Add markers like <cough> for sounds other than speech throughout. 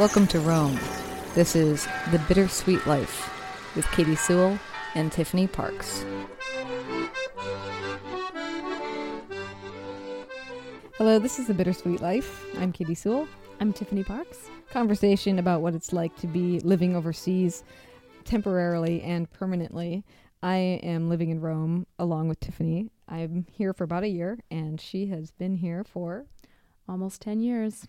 Welcome to Rome. This is The Bittersweet Life with Katy Sewall and Tiffany Parks. Hello, this is The Bittersweet Life. I'm Katy Sewall. I'm Tiffany Parks. Conversation about what it's like to be living overseas temporarily and permanently. I am living in Rome along with Tiffany. I'm here for about a year, and she has been here for Almost 10 years.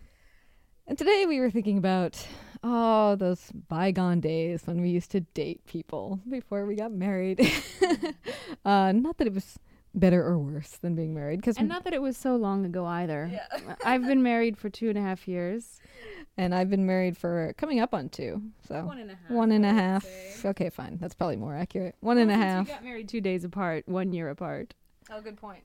And today we were thinking about, oh, those bygone days when we used to date people before we got married. <laughs> uh, not that it was better or worse than being married, because And not that it was so long ago either. Yeah. I've been <laughs> married for two and a half years. and I've been married for coming up on two, so and a half. one and a half. Okay, fine, that's probably more accurate. One and a half. We got married two days apart, one year apart. Oh, good point.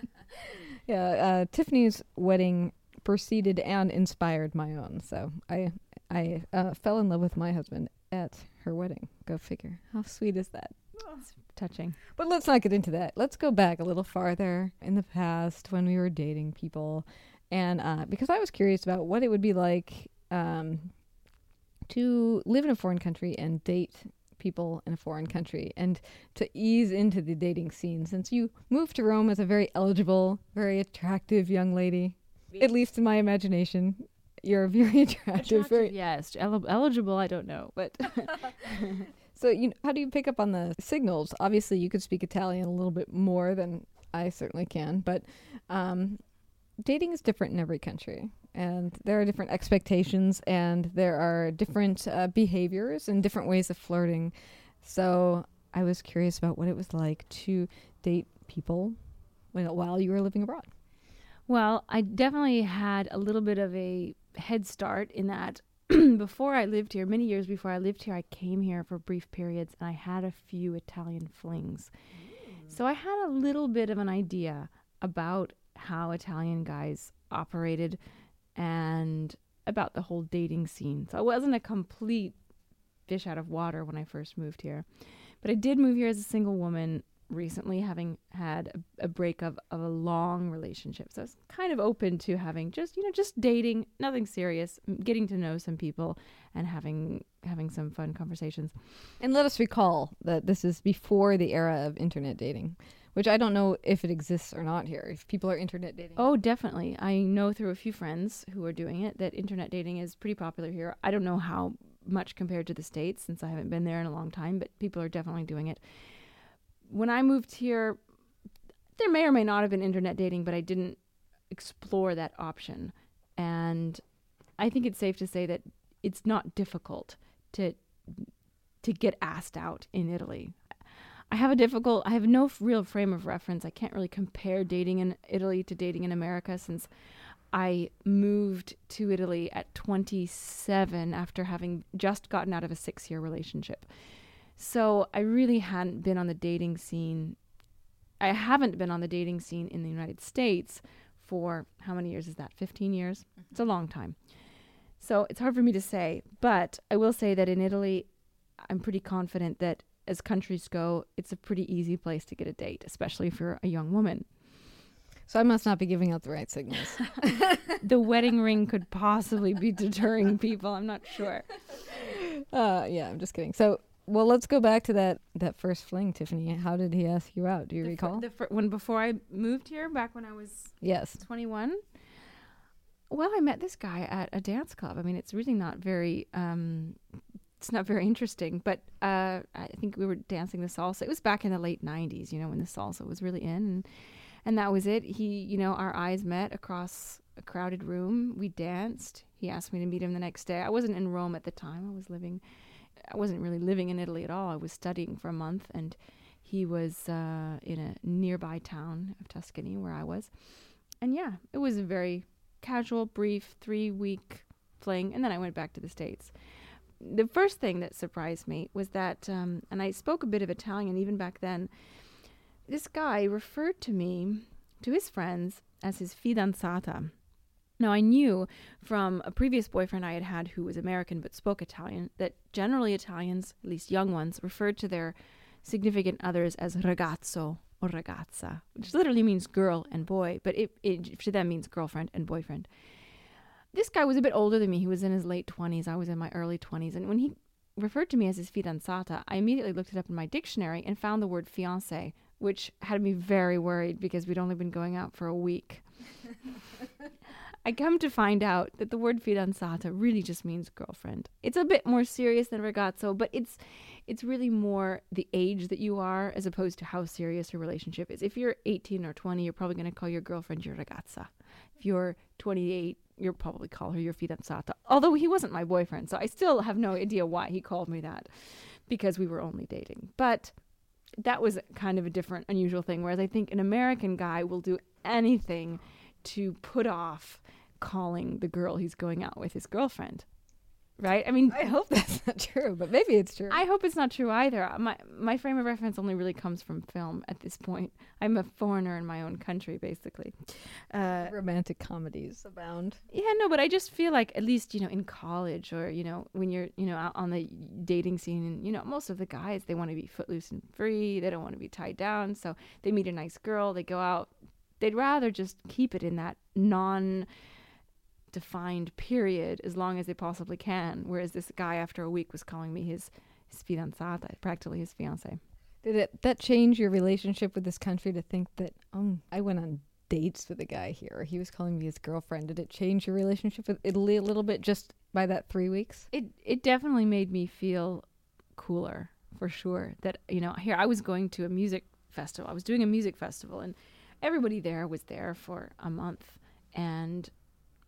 <laughs> yeah, uh, Tiffany's wedding preceded and inspired my own. So I I uh, fell in love with my husband at her wedding. Go figure. How sweet is that? It's touching. But let's not get into that. Let's go back a little farther in the past when we were dating people, and uh, because I was curious about what it would be like um, to live in a foreign country and date people in a foreign country, and to ease into the dating scene. Since you moved to Rome as a very eligible, very attractive young lady, at least in my imagination, you're very <laughs> attractive, very yes. El- eligible, I don't know. But <laughs> <laughs> So, you know, how do you pick up on the signals? Obviously, you could speak Italian a little bit more than I certainly can, but um, dating is different in every country, and there are different expectations, and there are different uh, behaviors and different ways of flirting. So, I was curious about what it was like to date people when, while you were living abroad. Well, I definitely had a little bit of a head start in that <clears throat> before I lived here, many years before I lived here, I came here for brief periods and I had a few Italian flings. Mm. So I had a little bit of an idea about how Italian guys operated and about the whole dating scene. So I wasn't a complete fish out of water when I first moved here. But I did move here as a single woman recently having had a, a break of, of a long relationship so i was kind of open to having just you know just dating nothing serious getting to know some people and having having some fun conversations And let us recall that this is before the era of internet dating, which I don't know if it exists or not here. If people are internet dating. oh definitely i know through a few friends who are doing it that internet dating is pretty popular here i don't know how much compared to the states since i haven't been there in a long time but people are definitely doing it when i moved here there may or may not have been internet dating but i didn't explore that option. And i think it's safe to say that it's not difficult to to get asked out in italy. I have a difficult i have no real frame of reference. I can't really compare dating in italy to dating in america since i moved to italy at 27 after having just gotten out of a six year relationship so i really hadn't been on the dating scene i haven't been on the dating scene in the united states for how many years is that? 15 years? It's a long time. So it's hard for me to say but i will say that in italy i'm pretty confident that as countries go it's a pretty easy place to get a date especially for a young woman. So I must not be giving out the right signals. <laughs> the wedding ring could possibly be deterring people i'm not sure. <laughs> Uh, yeah, I'm just kidding. So, well, let's go back to that that first fling, Tiffany. How did he ask you out? Do you The recall? the fir- when before i moved here back when i was yes. 21 well i met this guy at a dance club i mean it's really not very um it's not very interesting but uh i think we were dancing the salsa it was back in the late 90s you know when the salsa was really in and, and that was it he you know our eyes met across a crowded room we danced he asked me to meet him the next day i wasn't in rome at the time i was living i wasn't really living in italy at all i was studying for a month and he was uh, in a nearby town of tuscany where i was and yeah, it was a very casual, brief three week fling, and then I went back to the States. The first thing that surprised me was that, um, and I spoke a bit of Italian even back then, this guy referred to me, to his friends, as his fidanzata. Now, I knew from a previous boyfriend I had had who was American but spoke Italian that generally Italians, at least young ones, referred to their significant others as ragazzo or ragazza, which literally means girl and boy, but it, it to them means girlfriend and boyfriend. this guy was a bit older than me. He was in his late 20s. I was in my early 20s. And when he referred to me as his fidanzata, I immediately looked it up in my dictionary and found the word fiance, which had me very worried because we'd only been going out for a week. <laughs> I come to find out that the word fidanzata really just means girlfriend. It's a bit more serious than ragazzo, but it's it's really more the age that you are as opposed to how serious your relationship is. If you're 18 or 20, you're probably going to call your girlfriend your ragazza. If you're 28, you'll probably call her your fidanzata. Although he wasn't my boyfriend, so I still have no idea why he called me that because we were only dating. But that was kind of a different, unusual thing. Whereas I think an American guy will do anything to put off calling the girl he's going out with his girlfriend. Right? I mean, I hope that's <laughs> not true, but maybe it's true. I hope it's not true either. My my frame of reference only really comes from film at this point. I'm a foreigner in my own country, basically. Uh, Romantic comedies abound. Yeah, no, but I just feel like at least you know in college or you know when you're you know out on the dating scene, and you know most of the guys they want to be footloose and free. They don't want to be tied down, so they meet a nice girl, they go out. They'd rather just keep it in that non defined period as long as they possibly can. Whereas this guy, after a week, was calling me his, his fidanzata, practically his fiance. Did it that change your relationship with this country to think that oh I went on dates with a guy here? He was calling me his girlfriend. Did it change your relationship with Italy a little bit just by that three weeks? It it definitely made me feel cooler for sure. That you know here I was going to a music festival. I was doing a music festival and everybody there was there for a month and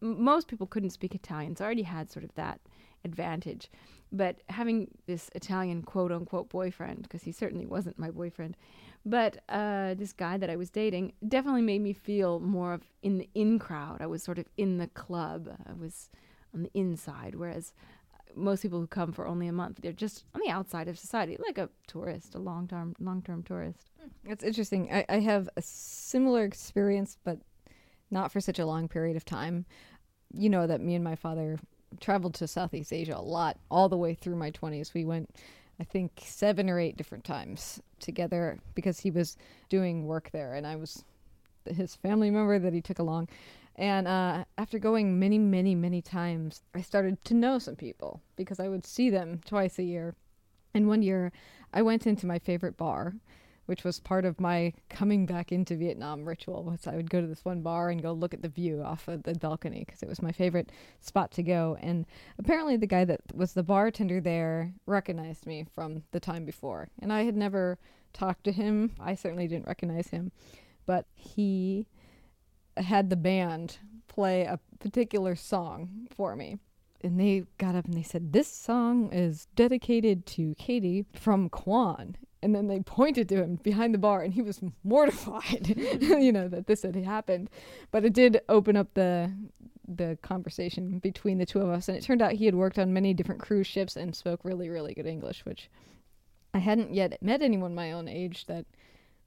most people couldn't speak Italian, so I already had sort of that advantage. But having this Italian quote unquote boyfriend, because he certainly wasn't my boyfriend, but uh, this guy that I was dating definitely made me feel more of in the in crowd. I was sort of in the club. I was on the inside, whereas most people who come for only a month, they're just on the outside of society, like a tourist, a long term long term tourist. That's interesting. I, I have a similar experience, but not for such a long period of time. You know that me and my father traveled to Southeast Asia a lot, all the way through my 20s. We went, I think, seven or eight different times together because he was doing work there and I was his family member that he took along. And uh, after going many, many, many times, I started to know some people because I would see them twice a year. And one year, I went into my favorite bar which was part of my coming back into Vietnam ritual. Was I would go to this one bar and go look at the view off of the balcony because it was my favorite spot to go. And apparently, the guy that was the bartender there recognized me from the time before, and I had never talked to him. I certainly didn't recognize him, but he had the band play a particular song for me and they got up and they said, This song is dedicated to Katy from Kwan and then they <laughs> pointed to him behind the bar and he was mortified <laughs> you know that this had happened. But it did open up the the conversation between the two of us and it turned out he had worked on many different cruise ships and spoke really really good english which i hadn't yet met anyone my own age that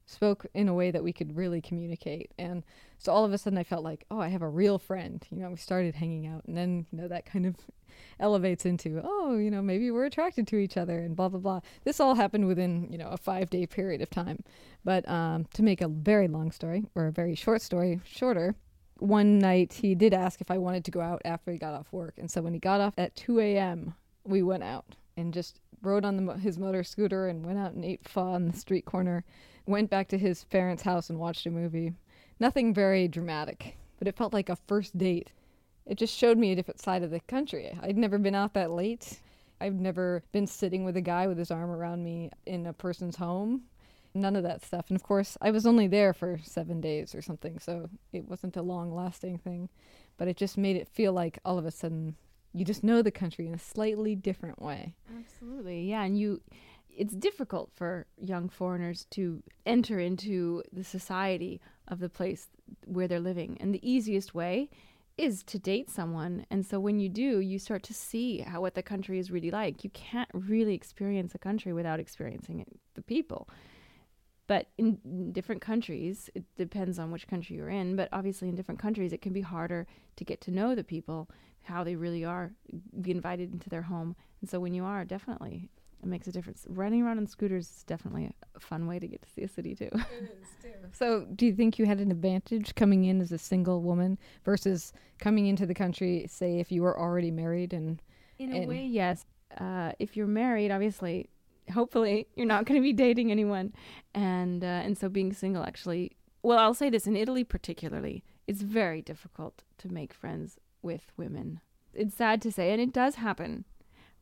spoke in a way that we could really communicate. And so all of a sudden I felt like, oh, I have a real friend. You know, we started hanging out and then, you know, that kind of <laughs> elevates into, oh, you know, maybe we're attracted to each other and blah, blah, blah. This all happened within, you know, a five day period of time. But um, to make a very long story or a very short story shorter, one night he did ask if I wanted to go out after he got off work. And so when he got off at 2 a.m., we went out and just rode on the, his motor scooter and went out and ate pho on the street corner went back to his parents' house and watched a movie. Nothing very dramatic, but it felt like a first date. It just showed me a different side of the country. I'd never been out that late. I've never been sitting with a guy with his arm around me in a person's home. None of that stuff. And of course, I was only there for seven days or something, so it wasn't a long lasting thing. But it just made it feel like all of a sudden you just know the country in a slightly different way. Absolutely. Yeah. And you it's difficult for young foreigners to enter into the society of the place where they're living. And the easiest way is to date someone. And so when you do, you start to see how what the country is really like. You can't really experience a country without experiencing it, the people. But in different countries, it depends on which country you're in, but obviously in different countries it can be harder to get to know the people, how they really are, be invited into their home. And so when you are, definitely It makes a difference. Riding around on scooters is definitely a fun way to get to see a city <laughs> too. So, do you think you had an advantage coming in as a single woman versus coming into the country, say, if you were already married and In a And- way, yes. Uh, if you're married, obviously, hopefully, you're not going to be dating anyone, and uh, and so being single actually. Well, I'll say this in Italy, particularly, it's very difficult to make friends with women. It's sad to say, and it does happen,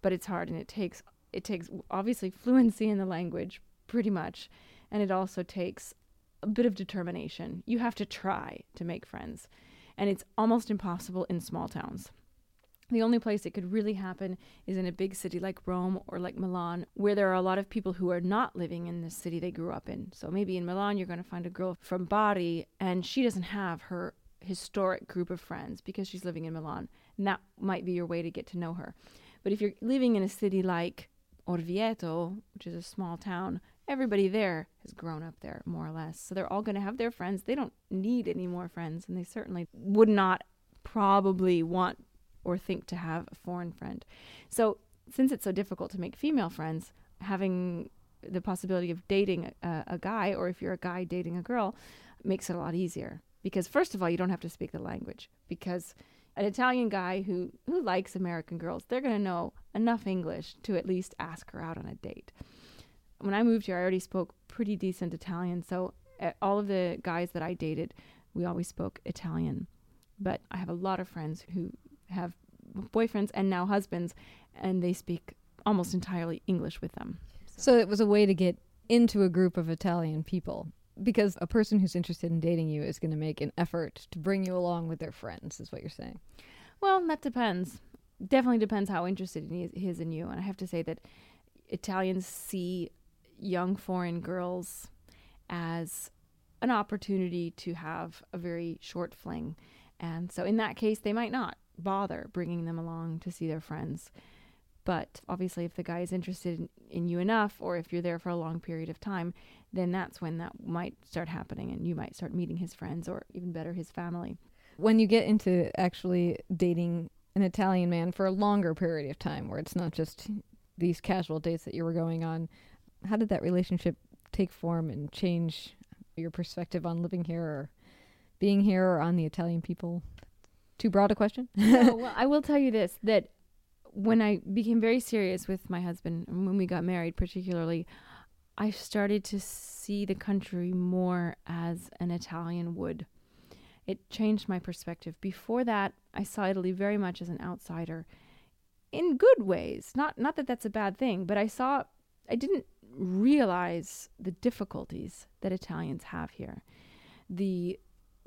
but it's hard, and it takes it takes obviously fluency in the language, pretty much, and it also takes a bit of determination. You have to try to make friends, and it's almost impossible in small towns. The only place it could really happen is in a big city like Rome or like Milan, where there are a lot of people who are not living in the city they grew up in. So maybe in Milan, you're going to find a girl from Bari, and she doesn't have her historic group of friends because she's living in Milan. And that might be your way to get to know her. But if you're living in a city like Orvieto, which is a small town, everybody there has grown up there, more or less. So they're all going to have their friends. They don't need any more friends, and they certainly would not probably want or think to have a foreign friend. So, since it's so difficult to make female friends, having the possibility of dating a, a guy, or if you're a guy dating a girl, makes it a lot easier. Because first of all, you don't have to speak the language. Because an Italian guy who who likes American girls, they're going to know enough English to at least ask her out on a date. When I moved here, I already spoke pretty decent Italian, so uh, all of the guys that I dated, we always spoke Italian. But I have a lot of friends who have boyfriends and now husbands, and they speak almost entirely English with them. So it was a way to get into a group of Italian people because a person who's interested in dating you is going to make an effort to bring you along with their friends, is what you're saying. Well, that depends. Definitely depends how interested he is, in you. And I have to say that Italians see young foreign girls as an opportunity to have a very short fling. And so in that case, they might not bother bringing them along to see their friends. But obviously, if the guy is interested in, in you enough, or if you're there for a long period of time, then that's when that might start happening, and you might start meeting his friends, or even better, his family. When you get into actually dating an Italian man for a longer period of time, where it's not just these casual dates that you were going on, how did that relationship take form and change your perspective on living here or being here or on the Italian people? Too broad a question? <laughs> no, <laughs> well, I will tell you this that when I became very serious with my husband, when we got married, particularly, I started to see the country more as an Italian would. It changed my perspective. Before that, I saw Italy very much as an outsider in good ways. Not not that that's a bad thing, but I saw I didn't realize the difficulties that Italians have here. The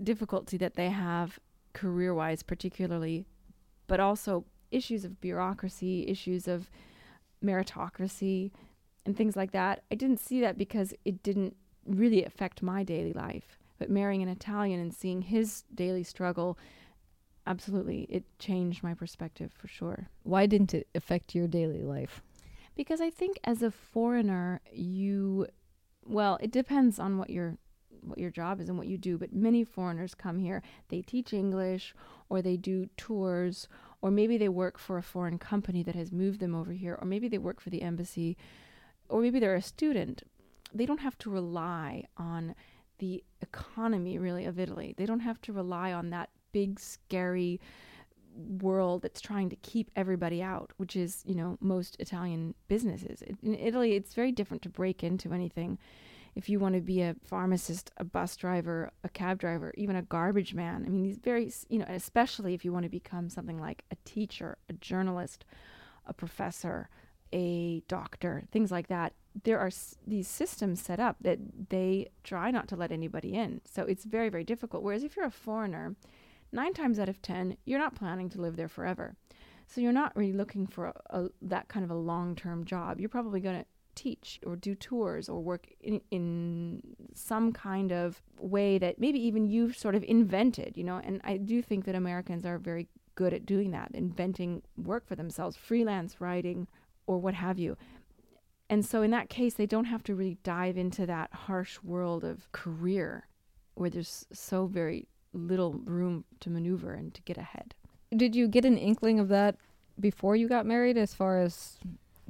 difficulty that they have career wise, particularly, but also issues of bureaucracy, issues of meritocracy, and things like that. I didn't see that because it didn't really affect my daily life. But marrying an Italian and seeing his daily struggle, absolutely, it changed my perspective for sure. Why didn't it affect your daily life? Because I think as a foreigner, you, well, it depends on what your what your job is and what you do, but many foreigners come here. They teach English or they do tours or maybe they work for a foreign company that has moved them over here or maybe they work for the embassy or maybe they're a student. They don't have to rely on the economy really of Italy. They don't have to rely on that big scary world that's trying to keep everybody out, which is, you know, most Italian businesses. In Italy, it's very different to break into anything if you want to be a pharmacist, a bus driver, a cab driver, even a garbage man. I mean, these very, you know, especially if you want to become something like a teacher, a journalist, a professor, a doctor, things like that. There are s- these systems set up that they try not to let anybody in. So it's very, very difficult. Whereas if you're a foreigner, nine times out of 10, you're not planning to live there forever. So you're not really looking for a, a, that kind of a long term job. You're probably going to teach or do tours or work in, in some kind of way that maybe even you've sort of invented, you know. And I do think that Americans are very good at doing that, inventing work for themselves, freelance writing or what have you. And so in that case, they don't have to really dive into that harsh world of career where there's so very little room to maneuver and to get ahead. Did you get an inkling of that before you got married as far as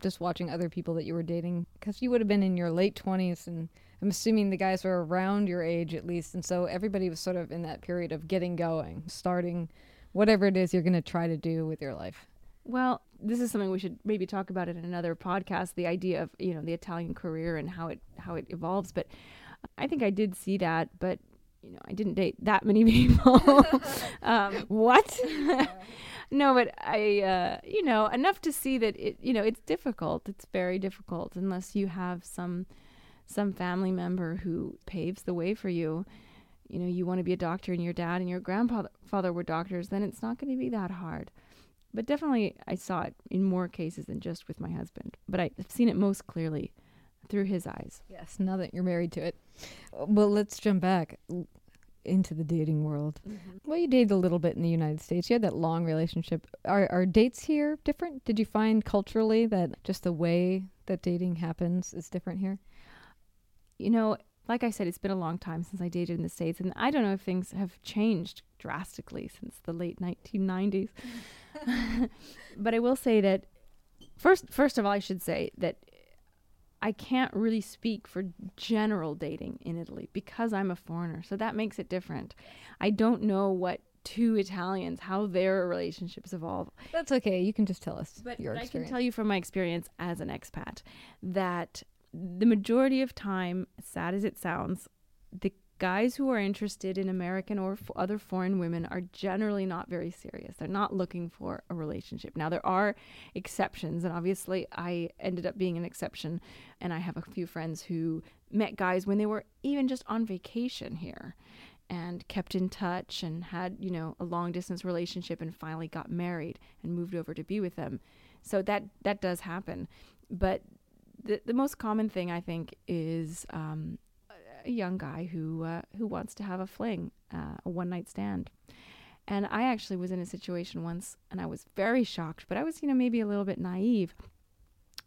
just watching other people that you were dating? Because you would have been in your late 20s, and I'm assuming the guys were around your age at least. And so everybody was sort of in that period of getting going, starting whatever it is you're going to try to do with your life. Well, this is something we should maybe talk about in another podcast. The idea of you know the Italian career and how it how it evolves. But I think I did see that, but you know I didn't date that many <laughs> people. <laughs> um, what? <laughs> no, but I uh, you know enough to see that it you know it's difficult. It's very difficult unless you have some some family member who paves the way for you. You know, you want to be a doctor, and your dad and your grandfather were doctors. Then it's not going to be that hard but definitely I saw it in more cases than just with my husband. But I've seen it most clearly through his eyes. Yes, now that you're married to it. Well, let's jump back into the dating world. Mm-hmm. Well, you dated a little bit in the United States. You had that long relationship. Are are dates here different? Did you find culturally that just the way that dating happens is different here? You know, like I said, it's been a long time since I dated in the States, and I don't know if things have changed drastically since the late 1990s. <laughs> but I will say that first, first of all, I should say that I can't really speak for general dating in Italy because I'm a foreigner. So that makes it different. I don't know what two Italians how their relationships evolve. That's okay. You can just tell us but, but. I can tell you from my experience as an expat that the majority of time, sad as it sounds, the guys who are interested in American or f- other foreign women are generally not very serious. They're not looking for a relationship. Now, there are exceptions, and obviously, I ended up being an exception. And I have a few friends who met guys when they were even just on vacation here and kept in touch and had, you know, a long distance relationship and finally got married and moved over to be with them. So that that does happen. But the, the most common thing I think is um, a young guy who uh, who wants to have a fling, uh, a one night stand. And I actually was in a situation once, and I was very shocked, but I was, you know, maybe a little bit naive.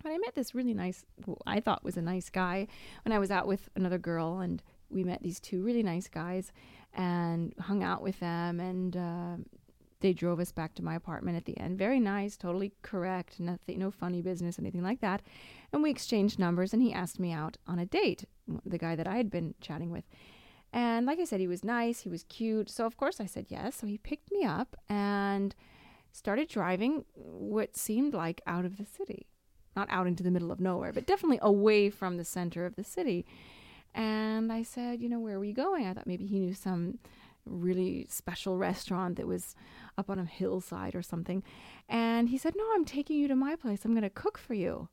But I met this really nice, I thought was a nice guy, when I was out with another girl, and we met these two really nice guys, and hung out with them, and uh, they drove us back to my apartment at the end. Very nice, totally correct, nothing, no funny business, anything like that. And we exchanged numbers, and he asked me out on a date, the guy that I had been chatting with. And like I said, he was nice, he was cute. So, of course, I said yes. So he picked me up and started driving what seemed like out of the city. Not out into the middle of nowhere, but definitely away from the center of the city. And I said, you know, where are we going? I thought maybe he knew some really special restaurant that was up on a hillside or something. And he said, No, I'm taking you to my place. I'm going to cook for you.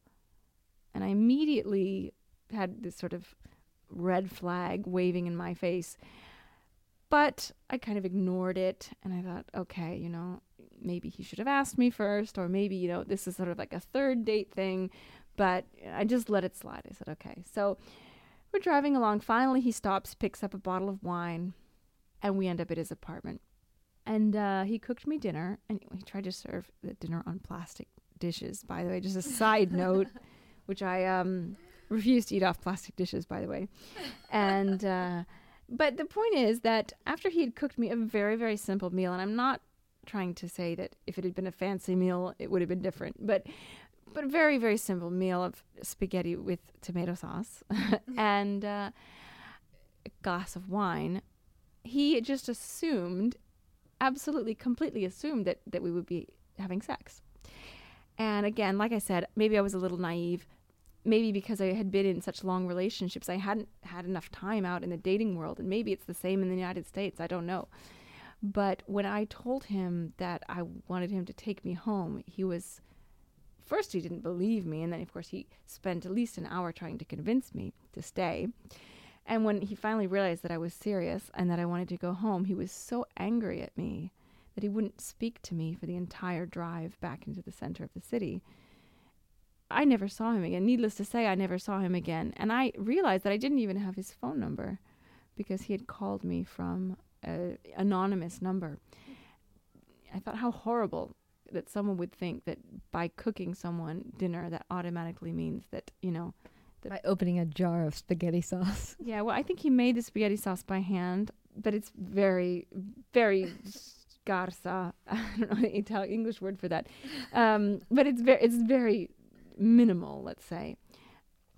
And I immediately had this sort of red flag waving in my face. But I kind of ignored it and I thought, okay, you know, maybe he should have asked me first, or maybe, you know, this is sort of like a third date thing. But I just let it slide. I said, okay. So we're driving along. Finally, he stops, picks up a bottle of wine, and we end up at his apartment. And uh, he cooked me dinner, and he tried to serve the dinner on plastic dishes. By the way, just a side <laughs> note, which I um, refuse to eat off plastic dishes. By the way, and uh, but the point is that after he had cooked me a very very simple meal, and I'm not trying to say that if it had been a fancy meal, it would have been different, but but a very very simple meal of spaghetti with tomato sauce <laughs> <laughs> and uh, a glass of wine he just assumed, absolutely, completely assumed that, that we would be having sex. And again, like I said, maybe I was a little naive. Maybe because I had been in such long relationships, I hadn't had enough time out in the dating world. And maybe it's the same in the United States. I don't know. But when I told him that I wanted him to take me home, he was first, he didn't believe me. And then, of course, he spent at least an hour trying to convince me to stay. And when he finally realized that I was serious and that I wanted to go home, he was so angry at me that he wouldn't speak to me for the entire drive back into the center of the city. I never saw him again. Needless to say, I never saw him again. And I realized that I didn't even have his phone number because he had called me from an anonymous number. I thought how horrible that someone would think that by cooking someone dinner that automatically means that, you know, by opening a jar of spaghetti sauce. <laughs> Yeah, well, I think he made the spaghetti sauce by hand, but it's very, very scarsa. <laughs> I don't know the Italian English word for that, um, but it's very, it's very minimal, let's say.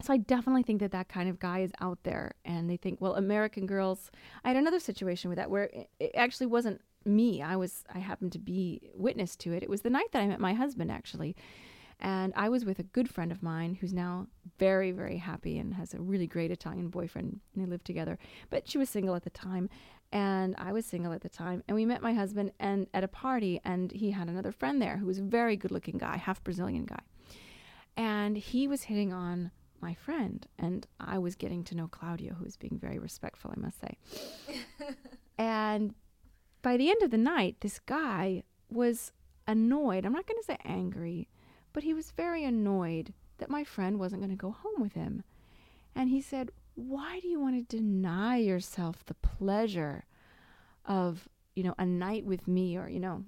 So I definitely think that that kind of guy is out there, and they think, well, American girls. I had another situation with that where it, it actually wasn't me. I was I happened to be witness to it. It was the night that I met my husband actually. And I was with a good friend of mine who's now very, very happy and has a really great Italian boyfriend. And they live together. But she was single at the time. And I was single at the time. And we met my husband and at a party. And he had another friend there who was a very good looking guy, half Brazilian guy. And he was hitting on my friend. And I was getting to know Claudio, who was being very respectful, I must say. <laughs> and by the end of the night, this guy was annoyed. I'm not going to say angry, but he was very annoyed that my friend wasn't going to go home with him. And he said, Why do you want to deny yourself the pleasure of, you know, a night with me or, you know,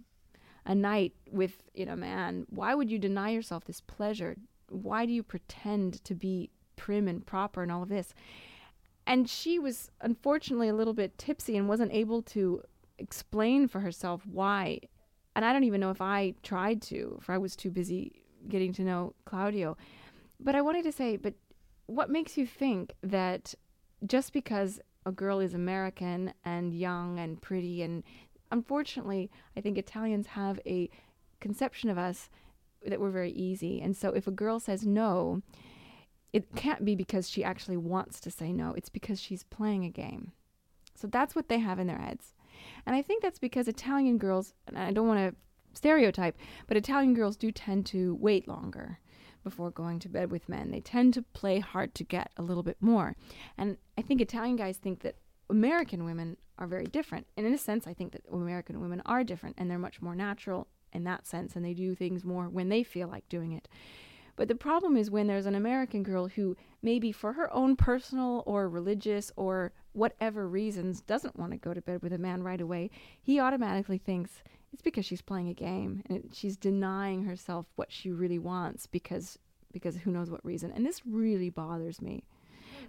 a night with, you know, man? Why would you deny yourself this pleasure? Why do you pretend to be prim and proper and all of this? And she was unfortunately a little bit tipsy and wasn't able to explain for herself why. And I don't even know if I tried to, if I was too busy getting to know Claudio. But I wanted to say, but what makes you think that just because a girl is American and young and pretty, and unfortunately, I think Italians have a conception of us that we're very easy. And so if a girl says no, it can't be because she actually wants to say no, it's because she's playing a game. So that's what they have in their heads. And I think that's because Italian girls, and I don't want to stereotype, but Italian girls do tend to wait longer before going to bed with men. They tend to play hard to get a little bit more. And I think Italian guys think that American women are very different. And in a sense, I think that American women are different and they're much more natural in that sense and they do things more when they feel like doing it. But the problem is when there's an American girl who maybe for her own personal or religious or whatever reasons doesn't want to go to bed with a man right away, he automatically thinks it's because she's playing a game and she's denying herself what she really wants because because who knows what reason. And this really bothers me.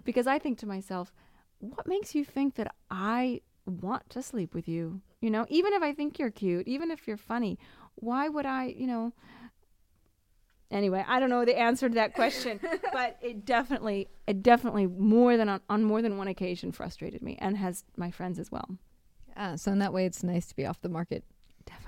Because I think to myself, what makes you think that I want to sleep with you? You know, even if I think you're cute, even if you're funny, why would I, you know, anyway, I don't know the answer to that question, <laughs> but it definitely, it definitely more than on, on more than one occasion frustrated me, and has my friends as well. Yeah, so in that way, it's nice to be off the market.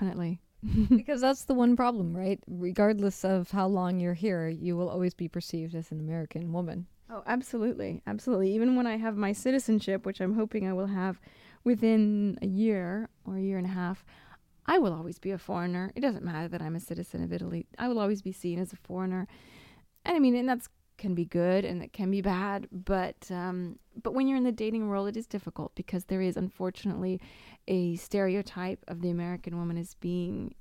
Definitely. <laughs> because that's the one problem, right? Regardless of how long you're here, you will always be perceived as an American woman. Oh, absolutely. Absolutely. Even when I have my citizenship, which I'm hoping I will have within a year or a year and a half, I will always be a foreigner. It doesn't matter that I'm a citizen of Italy. I will always be seen as a foreigner. And I mean, and that's can be good and it can be bad, but um, but when you're in the dating world, it is difficult because there is unfortunately a stereotype of the American woman as being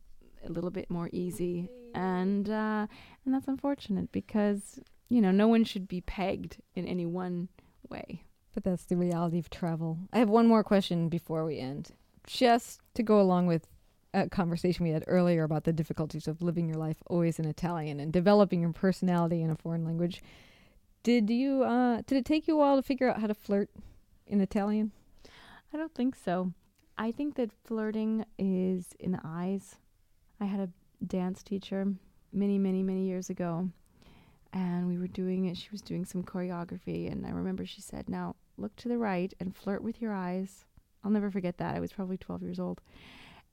a little bit more easy, and uh, and that's unfortunate because you know no one should be pegged in any one way. But that's the reality of travel. I have one more question before we end, just to go along with a conversation we had earlier about the difficulties of living your life always in Italian and developing your personality in a foreign language. Did you uh did it take you a while to figure out how to flirt in Italian? I don't think so. I think that flirting is in the eyes. I had a dance teacher many, many, many years ago, and we were doing it. She was doing some choreography, and I remember she said, Now look to the right and flirt with your eyes. I'll never forget that. I was probably 12 years old.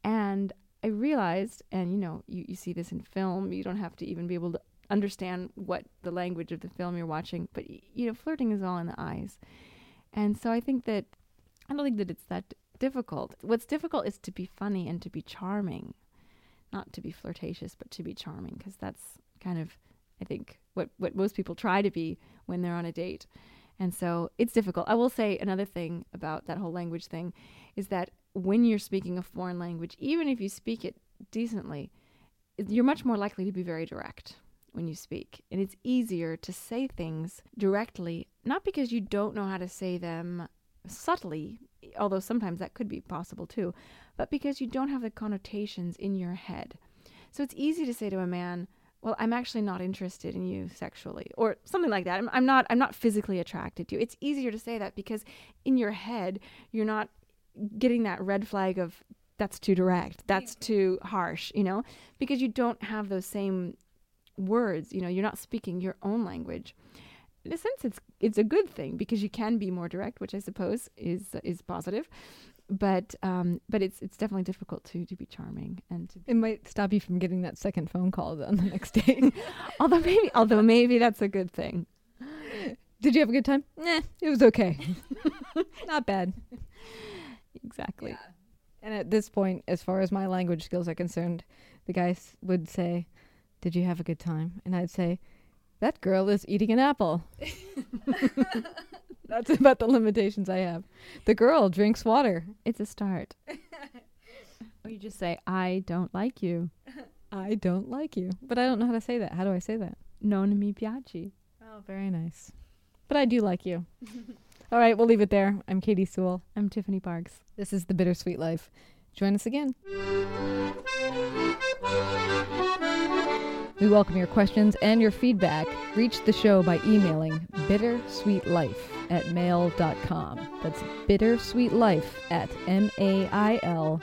And I realized, and you know, you, you see this in film, you don't have to even be able to understand what the language of the film you're watching, but you know, flirting is all in the eyes. And so I think that I don't think that it's that difficult. What's difficult is to be funny and to be charming, not to be flirtatious, but to be charming, because that's kind of, I think, what what most people try to be when they're on a date. And so it's difficult. I will say another thing about that whole language thing is that when you're speaking a foreign language, even if you speak it decently, you're much more likely to be very direct when you speak. And it's easier to say things directly, not because you don't know how to say them subtly, although sometimes that could be possible too, but because you don't have the connotations in your head. So it's easy to say to a man, well i'm actually not interested in you sexually or something like that I'm, I'm, not i'm not physically attracted to you it's easier to say that because in your head you're not getting that red flag of that's too direct, that's too harsh, you know, because you don't have those same words. You know, you're not speaking your own language. In a sense, it's it's a good thing because you can be more direct, which I suppose is is positive. But um, but it's it's definitely difficult to to be charming and to. It might stop you from getting that second phone call on the next day. <laughs> although maybe although maybe that's a good thing. Did you have a good time? Nah, it was okay. <laughs> Not bad. Exactly. And at this point, as far as my language skills are concerned, the guy would say, Did you have a good time? And I'd say, That girl is eating an apple. <laughs> That's about the limitations I have. The girl drinks water. It's a start. <laughs> or you just say, I don't like you. <laughs> I don't like you. But I don't know how to say that. How do I say that? Non mi piaci. Oh, very nice. But I do like you. All right, we'll leave it there. I'm Katy Sewall. I'm Tiffany Parks. This is The Bittersweet Life. Join us again. We welcome your questions and your feedback. Reach the show by emailing bittersweetlife at mail.com. That's bittersweetlife at M-A-I-L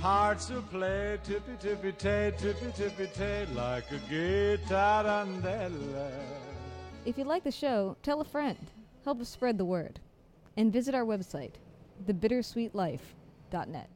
Hearts will play tippy tippy tay, tippy tippy tay, like a gay tarantella. If you like the show, tell a friend. Help us spread the word. And visit our website, thebittersweetlife.net.